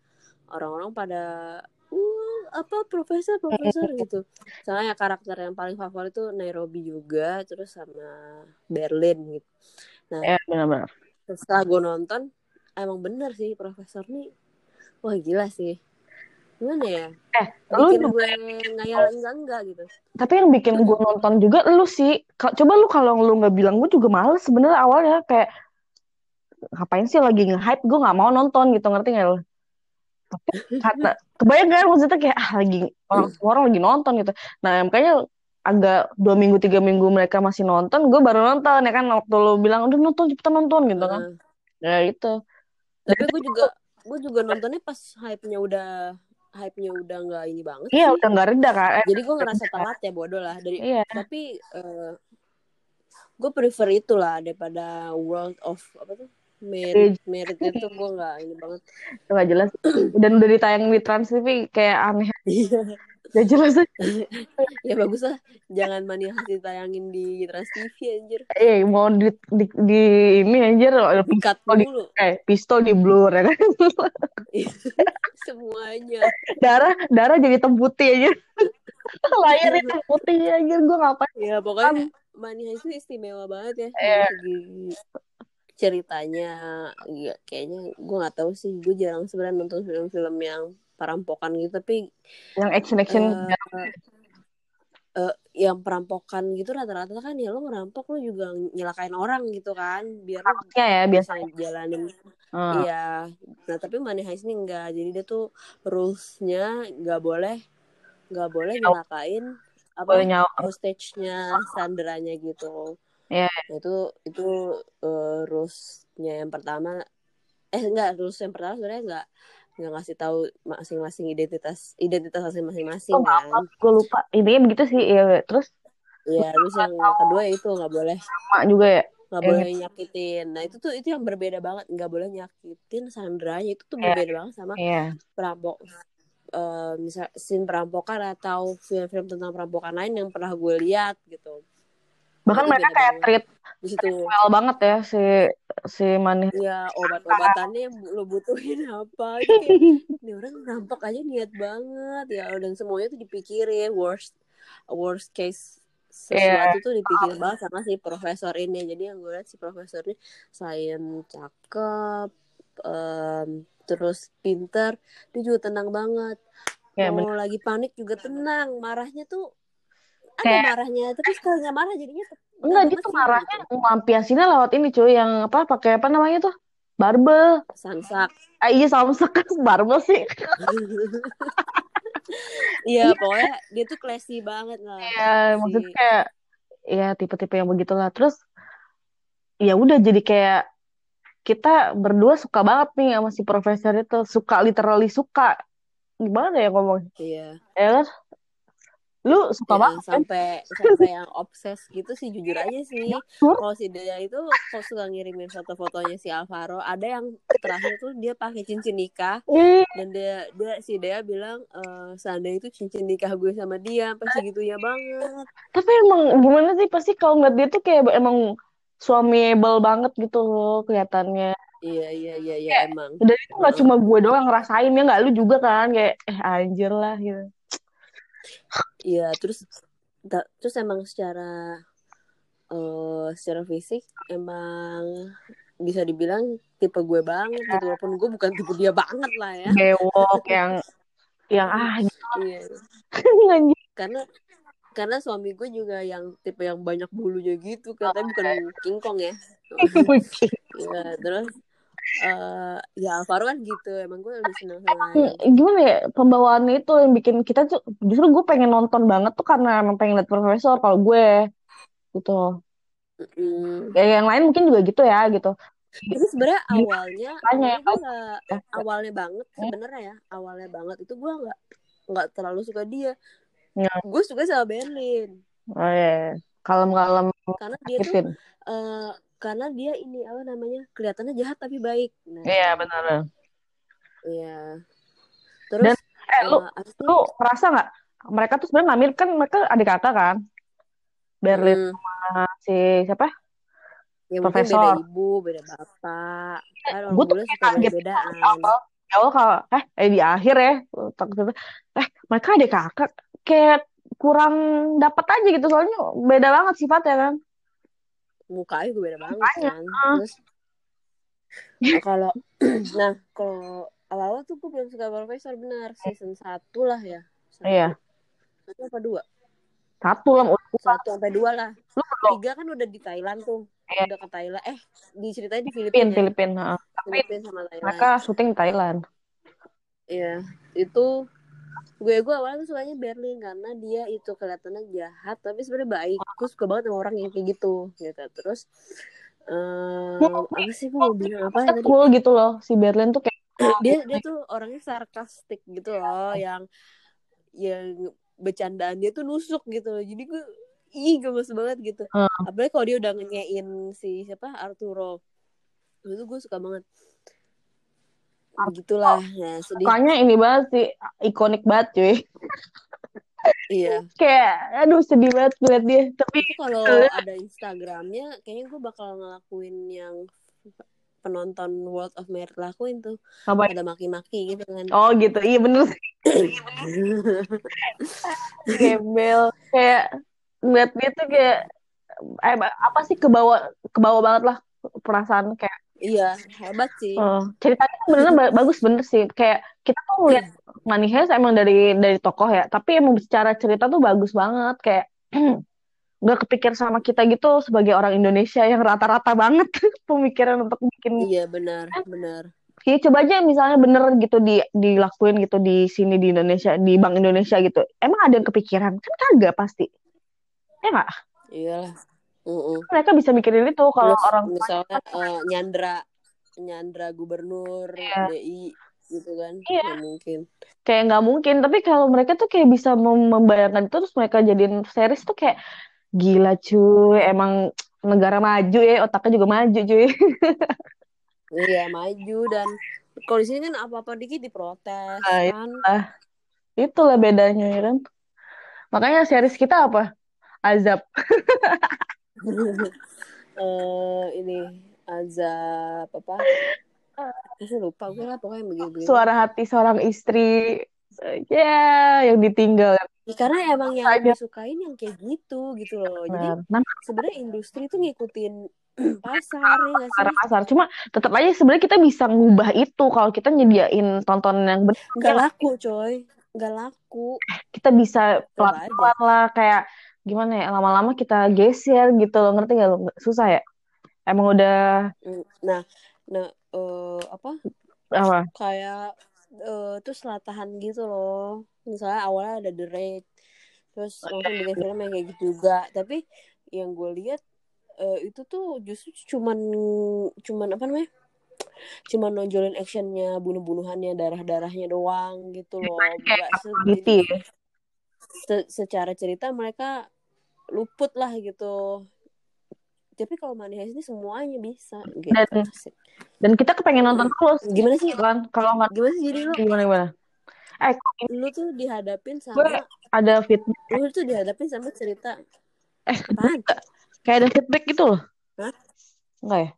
orang-orang pada uh apa profesor profesor? [LAUGHS] gitu. Soalnya karakter yang paling favorit itu Nairobi juga terus sama Berlin gitu. Nah ya benar-benar. setelah gue nonton emang bener sih profesor nih. Wah gila sih gimana ya? Eh lu bikin juga gue ngayal enggak enggak gitu. Tapi yang bikin gue nonton juga lu sih. Coba lu kalau lu nggak bilang gue juga males sebenarnya awalnya. Kayak ngapain sih lagi nge-hype? Gue nggak mau nonton gitu ngerti nggak lu? Tapi karena [LAUGHS] kebayang kan maksudnya kayak ah lagi orang semua orang lagi nonton gitu. Nah makanya agak dua minggu tiga minggu mereka masih nonton gue baru nonton ya kan? Waktu lu bilang udah nonton cepetan nonton gitu kan. Nah, ya itu tapi gue juga gue juga nontonnya pas hype-nya udah hype-nya udah nggak ini banget iya sih. udah nggak reda kan jadi gue ngerasa telat ya bodoh lah. Dari iya. tapi eh, gue prefer itulah daripada World of apa tuh? Merit merit itu gue nggak ini banget. Itu nggak jelas. Dan udah ditayang di Trans TV kayak aneh. Iya. Gak jelas ya bagus lah. Jangan mani hasil tayangin di Trans TV anjir. Eh mau di, di, di ini anjir dikat pistol di eh pistol di blur ya kan? Semuanya. Darah darah jadi hitam putih aja layar [LAUGHS] hitam putih aja gue ngapain? Ya pokoknya Money Heist itu istimewa banget ya. Iya. segi ceritanya ya, kayaknya gue nggak tahu sih. Gue jarang sebenarnya nonton film-film yang perampokan gitu tapi yang action action eh, eh, yang perampokan gitu rata-rata kan ya lo ngerampok lo juga nyelakain orang gitu kan biar lo harusnya ya bisa biasanya jalanin Hmm. iya. Nah tapi Money Heist ini enggak jadi dia tuh rulesnya nggak boleh nggak boleh nyelakain apa hostage-nya sanderanya gitu. Iya. Nah, itu itu eh, rules-nya yang pertama eh enggak rules yang pertama sebenarnya enggak nggak ngasih tahu masing-masing identitas identitas masing-masing oh kan. gue lupa. Intinya begitu sih ya terus? Iya, terus yang kedua itu nggak boleh. Sama juga ya? Nggak Yang boleh nyakitin. Nah itu tuh itu yang berbeda banget. Nggak boleh nyakitin Sandranya. Itu tuh Iya. berbeda banget sama iya. perampok eh misal scene perampokan atau film-film tentang perampokan lain yang pernah gue lihat gitu. Bahkan mereka kayak banget. treat Di situ. well banget ya si si Mani ya [LAUGHS] obat-obatannya yang lo butuhin apa. Ini orang ngerampok aja niat banget. Ya dan semuanya tuh dipikirin. Worst worst case sesuatu tuh dipikirin banget sama si profesor ini. Jadi yang gue lihat si profesor ini selain cakep em, terus pinter dia juga tenang banget. Mau bener. lagi panik juga tenang. Marahnya tuh ada Kayak- marahnya. Tapi sekali nggak marah jadinya enggak dia tuh sih, marahnya gitu. melampiasinnya lewat ini cuy yang apa pakai apa namanya tuh? Barbel. Sansak ah, iya samsek [LAUGHS] barbel sih. [LAUGHS] Iya, pokoknya dia tuh classy banget lah. ya Si- maksudnya kayak ya tipe-tipe yang begitulah. Terus ya udah jadi kayak kita berdua suka banget nih sama si profesor itu. Suka literally suka. Gimana ya ngomong Iya. ya kan lu suka banget sampai sampai yang obses gitu sih jujur aja sih. Jujur. Kalau si Dea itu kalau suka ngirimin foto-fotonya si Alvaro, ada yang terakhir tuh dia pakai cincin nikah Ih, dan dia dia si Dea bilang eh seandainya itu cincin nikah gue sama dia pasti gitu ya banget. tapi emang gimana sih pasti kalau ngeliat dia tuh kayak emang suamiable banget gitu loh kelihatannya Iya iya iya iya emang. dan itu nggak cuma gue doang ngerasain ya nggak lu juga kan kayak eh anjir lah gitu Iya, terus ta- terus emang secara eh secara fisik emang bisa dibilang tipe gue banget gitu walaupun gue bukan tipe dia banget lah ya. Bewok yang yang ah iya. [LAUGHS] karena karena suami gue juga yang tipe yang banyak bulunya gitu katanya bukan King Kong ya. [LAUGHS] Ya terus uh, ya Alvaro kan gitu emang gue lebih seneng sama yang gimana ya pembawaannya itu yang bikin kita tuh justru gue pengen nonton banget tuh karena emang pengen liat profesor kalau gue gitu. Mm, ya yang lain mungkin juga gitu ya gitu. Tapi sebenarnya awalnya Makanya, awalnya gue nggak ya. awalnya banget sebenarnya ya awalnya banget itu gue nggak nggak terlalu suka dia. Ya. gue suka sama Berlin. Oh ya kalem-kalem karena dia tuh eh, karena dia ini apa namanya kelihatannya jahat tapi baik. Nah iya benar. iya. Terus eh lu eh, itu lu merasa nggak? Mereka tuh sebenarnya ngambil kan mereka adik kakak kan? Berlin hmm, sama si siapa? Ya Profesor. beda ibu beda bapak. Kan orang gue tuh kaget. di awal kalau eh eh di akhir ya eh mereka adik kakak kayak kurang dapat aja gitu. Soalnya beda banget sifatnya kan mukanya juga beda banget Mukanya, kan. ah. terus [LAUGHS] [CLEARS THROAT] nah, kalau nah kalau awal-awal tuh gue belum suka profesor benar. Season satu lah ya. Satu, iya. Satu apa dua? Satu lah satu sampai dua lah. Tiga kan udah di Thailand tuh. Iya. udah ke Thailand. Eh diceritain di Filipin Filipina ya. Tapi Filipina sama Thailand. mereka syuting Thailand. Iya, itu gue gue awalnya tuh sukanya Berlin karena dia itu kelihatannya jahat tapi sebenarnya baik. Gue suka banget sama orang yang kayak gitu, gitu. Terus eh apa sih gue mau bilang apa ya tadi? cool gitu loh si Berlin tuh kayak Dia dia tuh orangnya sarkastik gitu loh, yang yang bercandaan dia tuh nusuk gitu loh. Jadi gue ih gemes banget gitu. Hmm. Apalagi kalau dia udah ngenyain si siapa Arturo. Itu gue suka banget. Begitulah, ya sedih. mukanya ini banget sih ikonik banget cuy Iya. [LAUGHS] kayak aduh sedih banget ngeliat dia tapi kalau ada Instagramnya, kayaknya gue bakal ngelakuin yang penonton World of Merit lakuin tuh. ngapain Ada maki-maki gitu kan. oh gitu iya bener [LAUGHS] [LAUGHS] gembel kayak ngeliat dia tuh kayak eh, apa sih kebawa kebawa banget lah perasaan kayak iya, hebat sih. eh, ceritanya tuh bener ba- bagus bener sih kayak kita tuh ngeliat Money Heist emang dari dari tokoh ya tapi emang secara cerita tuh bagus banget kayak [CLEARS THROAT] nggak kepikir sama kita gitu sebagai orang Indonesia yang rata-rata banget [LAUGHS] pemikiran untuk bikin Iya, benar, benar. Ya, coba aja misalnya bener gitu di dilakuin gitu di sini di Indonesia di Bank Indonesia gitu. Emang ada yang kepikiran? Kan kagak pasti. Ya nggak? Iyalah. Mm-mm. Mereka bisa mikirin itu kalau Terus orang misalnya eh, nyandra nyandra gubernur Iya. DI gitu kan. Iya. Mungkin. kayak nggak mungkin. Tapi kalau mereka tuh kayak bisa mem- membayangkan itu terus mereka jadiin series tuh kayak gila cuy. Emang negara maju ya otaknya juga maju cuy. [LAUGHS] Iya, maju dan kalau di sini kan apa-apa dikit diprotes Nah, kan. Itulah bedanya ya kan. Makanya series kita apa? Azab. [LAUGHS] eh ini azab apa? Saya lupa gue lah pokoknya begini-begini. Suara hati seorang istri. Ya, yang ditinggal. Ya, karena emang yang Aja. disukain yang kayak gitu gitu loh. Jadi Benar. Nah, sebenarnya industri tuh ngikutin [CLEARS THROAT] pasar ya sih? pasar pasar cuma tetap aja sebenarnya kita bisa ngubah itu kalau kita nyediain tontonan yang benar Nggak laku coy, nggak laku. kita bisa pelan-pelan lah kayak gimana ya lama-lama kita geser gitu loh ngerti gak lo susah ya emang udah Nah, nah eh, apa apa kayak eh terus latahan gitu loh. Misalnya awalnya ada The Raid, terus langsung bikin film yang kayak gitu juga. Tapi yang gue lihat eh, itu tuh justru cuman cuman apa namanya? Cuman nonjolin actionnya, bunuh-bunuhannya, darah-darahnya doang gitu loh. Nggak se- ya. se- secara cerita mereka luput lah gitu. Tapi kalau Money Heist ini semuanya bisa gitu. Dan- dan kita kepengen nonton terus Gimana sih? kan kalau nggak Gimana sih jadi lu? gimana gimana eh Lu tuh dihadapin gue sama ada feedback lu tuh dihadapin sama cerita eh apaan? kayak ada feedback gitu loh Hah? enggak ya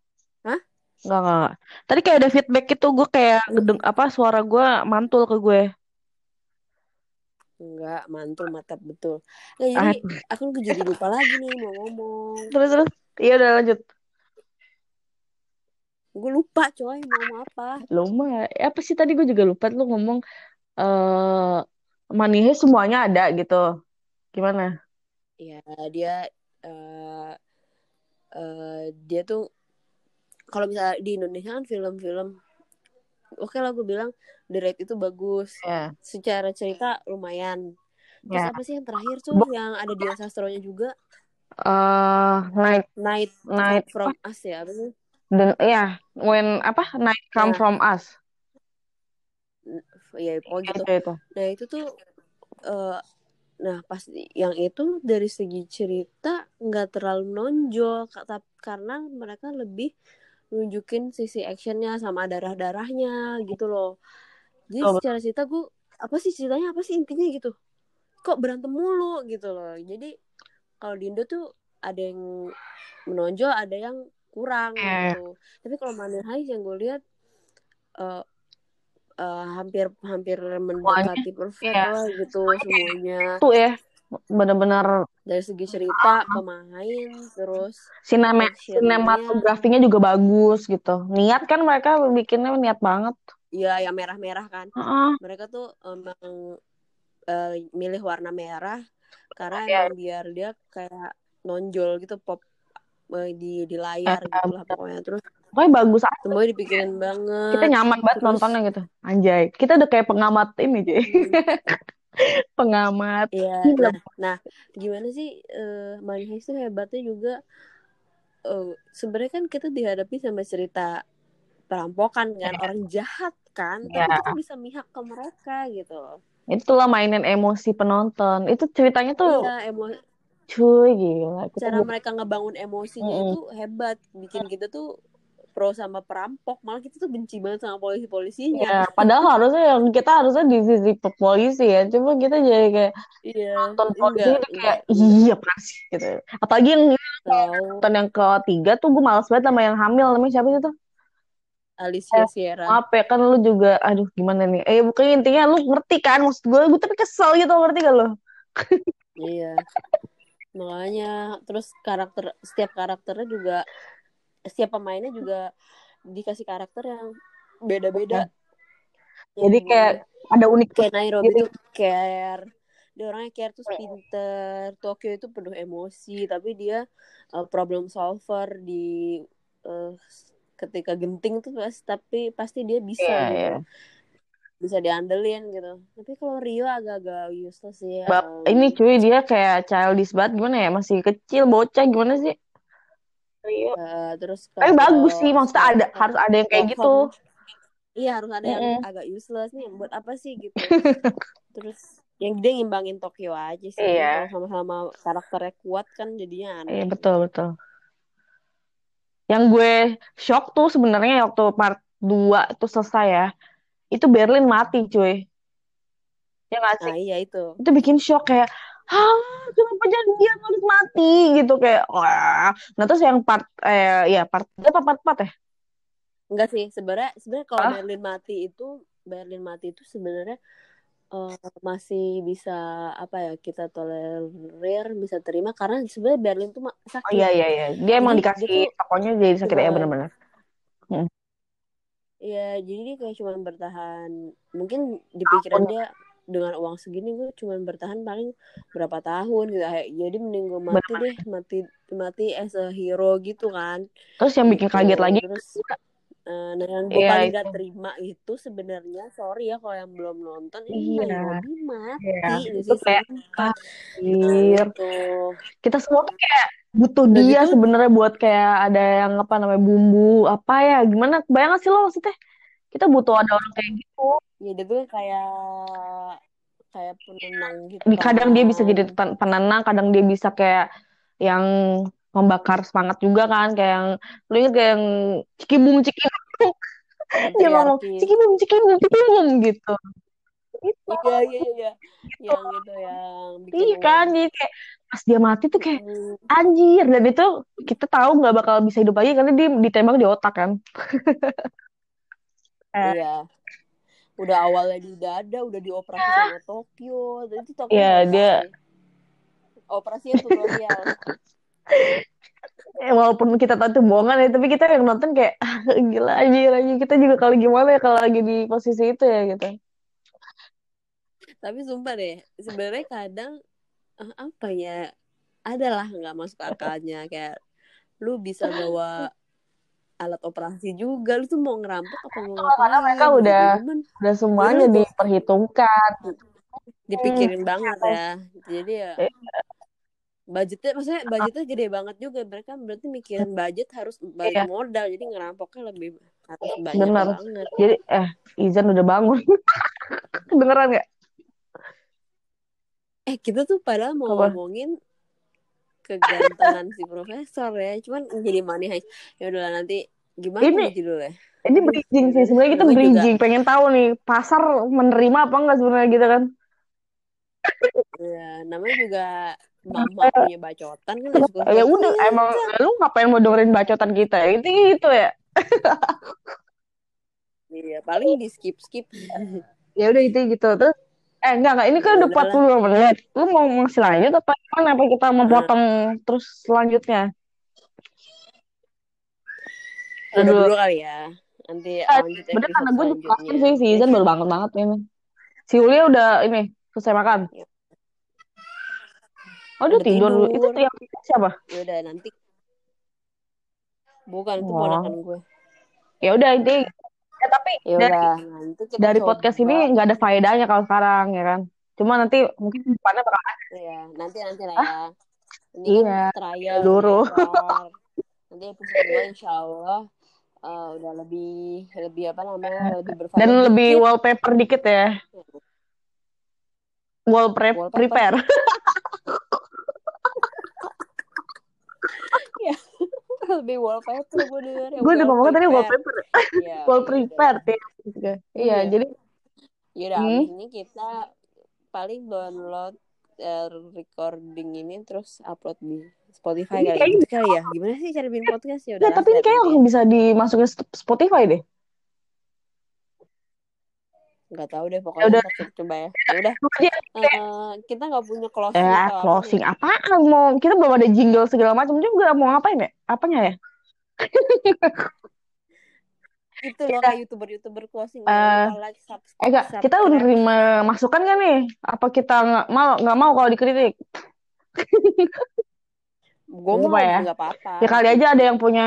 Hah? Enggak, enggak, enggak. Tadi kayak ada feedback gitu, gue kayak ngedeng apa suara gue mantul ke gue. Enggak, mantul mantap betul. Nah, Ah, jadi aku jadi lupa lagi nih mau ngomong. terus terus. Iya udah lanjut. Gue lupa coy mau ngomong apa. Lumayan. Apa sih tadi gue juga lupa lu ngomong eh Money Heist semuanya ada gitu. Gimana? ya dia uh, uh, dia tuh kalau misalnya di Indonesia kan film-film oke okay lah gue bilang The Raid itu bagus yeah. secara cerita lumayan terus yeah. apa sih yang terakhir tuh Bo yang ada Dian Sastronya juga uh, Night Night Night from Us ya apa sih dan ya when apa Night Come yeah. from Us ya pokoknya gitu itu. nah itu tuh uh, nah pas yang itu dari segi cerita nggak terlalu nonjol karena mereka lebih nunjukin sisi actionnya sama darah darahnya gitu loh jadi oh, secara cerita gue apa sih ceritanya apa sih intinya gitu kok berantem mulu gitu loh jadi kalau di Indo tuh ada yang menonjol ada yang kurang eh. gitu tapi kalau Heist yang gue lihat uh, uh, hampir hampir mendekati perfect ya. lah gitu semuanya. Tuh ya, benar-benar dari segi cerita, pemain, terus Sinema sinematografinya juga bagus gitu. Niat kan mereka bikinnya niat banget. Iya, yang merah-merah kan. Uh -uh. Mereka tuh emang uh, milih warna merah karena yeah. emang biar dia kayak nonjol gitu pop di di layar uh, gitu lah pokoknya terus pokoknya bagus aja semua dipikirin banget kita nyaman banget Terus... nontonnya gitu anjay kita udah kayak pengamat ini jadi hmm. [LAUGHS] pengamat iya nah, nah gimana sih uh, Money Heist tuh hebatnya juga uh, sebenarnya kan kita dihadapi sama cerita perampokan kan yeah. orang jahat kan yeah. tapi iya. kita bisa mihak ke mereka gitu itulah mainin emosi penonton itu ceritanya tuh iya, emo cuy gila kita cara mereka ngebangun emosinya mm -hmm. itu hebat bikin kita tuh pro sama perampok malah kita tuh benci banget sama polisi polisinya ya, padahal harusnya yang kita harusnya di sisi polisi ya cuma kita jadi kayak iya, nonton polisi enggak, kayak iya pasti gitu apalagi yang nonton yang ketiga tuh gue males banget sama yang hamil namanya siapa sih tuh Alicia eh, Sierra. Apa ya kan lu juga aduh gimana nih. Eh bukannya intinya lu ngerti kan maksud gue gue tapi kesel gitu ngerti gak lo? iya. Makanya terus karakter setiap karakternya juga setiap pemainnya juga dikasih karakter yang beda-beda. Jadi kayak ada unik kayak Nairobi gitu. tuh care. Dia orangnya care tuh pinter. Tokyo itu penuh emosi, tapi dia uh, problem solver di uh, ketika genting tuh pas tapi pasti dia bisa yeah, gitu. Yeah. Bisa diandelin gitu. Tapi kalau Rio agak-agak useless sih. Bap, um, ini cuy dia kayak childish banget gimana ya? Masih kecil, bocah gimana sih? Uh, terus tapi bagus sih maksudnya ada harus ada yang kayak gitu. Iya harus ada yang mm -hmm. agak useless nih. Buat apa sih gitu? [LAUGHS] Terus yang dia ngimbangin Tokyo aja sih. Iya. sama-sama karakternya kuat kan jadinya aneh. Iya betul betul. Yang gue shock tuh sebenarnya waktu part 2 tuh selesai ya itu Berlin mati cuy. Ya gak sih? nah, iya itu. Itu bikin shock kayak ah kenapa jadi dia harus mati gitu kayak wah nah terus yang part eh ya part apa part part ya enggak sih sebenarnya sebenarnya kalau ah? Berlin mati itu Berlin mati itu sebenarnya uh, masih bisa apa ya kita tolerir bisa terima karena sebenarnya Berlin tuh sakit. Oh iya iya iya. Dia emang dikasih gitu, tokonya jadi sakit ya benar-benar. Hmm. Iya, jadi dia kayak cuma bertahan. Mungkin di pikiran dia dengan uang segini gue cuma bertahan paling berapa tahun gitu jadi mending gue mati Betul. deh mati mati as a hero gitu kan terus yang bikin gitu. kaget lagi terus Uh, nah yang gue yeah, paling gak terima itu sebenarnya sorry ya kalau yang belum nonton ini yeah. Nairobi mati yeah. di itu kayak nah, gitu. kita semua tuh kayak butuh Dan dia gitu, sebenarnya buat kayak ada yang apa namanya bumbu apa ya gimana bayang sih lo maksudnya kita butuh ada orang kayak gitu ya dia tuh kayak kayak penenang gitu. Kadang dia bisa jadi penenang kadang dia bisa kayak yang membakar semangat juga kan kayak yang lu inget kayak yang cikibum cikibum. Dia ngomong cikibum cikibum cikibum gitu. Iya iya iya yang itu yang iya kan jadi kayak pas dia mati tuh kayak anjir dan itu kita tahu nggak bakal bisa hidup lagi karena dia ditembak di otak kan. Iya [LAUGHS] udah awalnya di dada udah dioperasi sama Tokyo jadi Tokyo yeah, dia operasinya tutorial eh, walaupun kita tahu itu bohongan ya tapi kita yang nonton kayak [LAUGHS] ah, gila aja aja kita juga kali gimana ya kalau lagi di posisi itu ya gitu. Tapi sumpah deh sebenarnya kadang uh, apa ya adalah nggak masuk akalnya kayak lu bisa bawa alat operasi juga lu tuh mau ngerampok apa mau ngapain Karena mereka gitu. udah Cuman udah semuanya Iya, lu- diperhitungkan. dipikirin banget ya jadi ya Iya. budgetnya maksudnya budgetnya gede banget juga mereka berarti mikirin budget harus balik Iya. modal jadi ngerampoknya lebih harus banyak Benar. banget Jadi eh Izan udah bangun. [LAUGHS] Kedengeran gak? eh kita tuh padahal mau Apa? ngomongin kegantengan si profesor ya cuman jadi heist ya udahlah nanti gimana Ini- judulnya Ini bridging sih sebenarnya kita juga- bridging pengen tahu nih pasar menerima apa enggak sebenarnya gitu kan. ya namanya juga mama punya bacotan kan suka Ya udah emang lu ngapain mau dengerin bacotan kita? Itu gitu ya. iya paling di skip skip Ya udah itu gitu. Terus eh enggak enggak ini kan Ya udah udahlah. 42 menit. Lu mau masih lanjut apa gimana apa kita mau potong terus selanjutnya? udah Aduh. dulu kali ya nanti Eh, lanjut Bener karena gue juga sih si Izan baru banget banget ini. Si Ulia udah ini selesai makan. Iya. Oh dia Udah tidur dulu. Itu tidur. yang siapa? ya udah nanti bukan itu ponakan gue Ya udah ini. Ya tapi ya dari nanti kita dari coba. podcast ini nggak ada faedahnya kalau sekarang ya kan. Cuma nanti mungkin depannya bakal ya nanti nanti lah ya ini Iya, trial dulu. error. [LAUGHS] nanti episode dua insya Allah eh, udah lebih lebih apa namanya lebih berfaedah dan lebih dikit. wallpaper dikit ya. Wall prep Wallpaper. prepare. [LAUGHS] [LAUGHS] lebih wallpaper gue denger ya Gue udah ngomongnya tadi wallpaper. wallpaper. Iya, [LAUGHS] Wall iya, prepare udah. ya. Iya, Iya. jadi Yaudah, Hmm. abis ini kita paling download eh, recording ini terus upload di Spotify Ini kali gitu kali ya. Gimana sih cara bikin podcast ya? ya, Udah tapi ini kayak bisa dimasukin Sp- Spotify deh. Nggak tahu deh Ya pokoknya udah. kita coba ya. Ya udah, Lu aja eh, kita nggak punya closing ya atau apa closing nih. apaan mau kita belum ada jingle segala macam juga mau ngapain ya? Apanya ya? [LAUGHS] Itu loh kayak youtuber-youtuber closing Eh, jangan lupa like, subscribe, Eh enggak, kita udah nerima masukan kan nih? Apa kita nggak mau nggak mau kalau dikritik? Gue mau apa ya? nggak apa-apa. Ya kali aja ada yang punya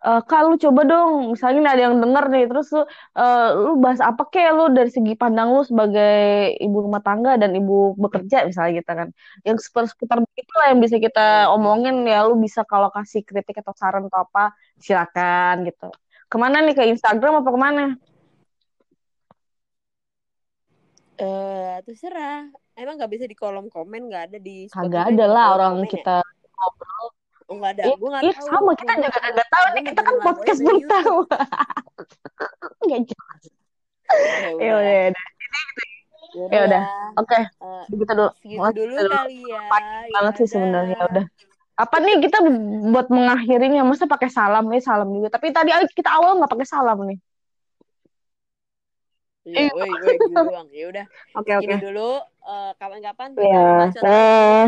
eh Kak lu coba dong, misalnya ada yang denger nih, terus lu eh, lu bahas apa kek lu dari segi pandang lu sebagai ibu rumah tangga dan ibu bekerja misalnya gitu kan. Yang seputar seputar begitu lah yang bisa kita omongin ya lu bisa kalau kasih kritik atau saran atau apa silakan gitu. Ke mana nih ke Instagram apa ke mana? Eh, terserah. Emang nggak bisa di kolom komen nggak ada di Kagak ada lah orang komen ya? kita Oh nggak ada. Gue nggak tahu. sama kita juga nggak tahu nih kita kan podcast belum tahu. [LAUGHS] Nggak jelas. Ya Ya udah. ya udah. Ya Ya udah. Oke, Eh, begitu dulu. segitu dulu kali ya. Banget sih Ya sebenarnya udah. udah. Apa nih kita buat mengakhirinya masa pakai salam nih salam juga. Tapi tadi kita awal nggak pakai salam nih. Iya, woi, woi, gitu doang. Ya udah. [LAUGHS] Oke oke. Dulu. Eh, kapan-kapan kita Ya. Eh.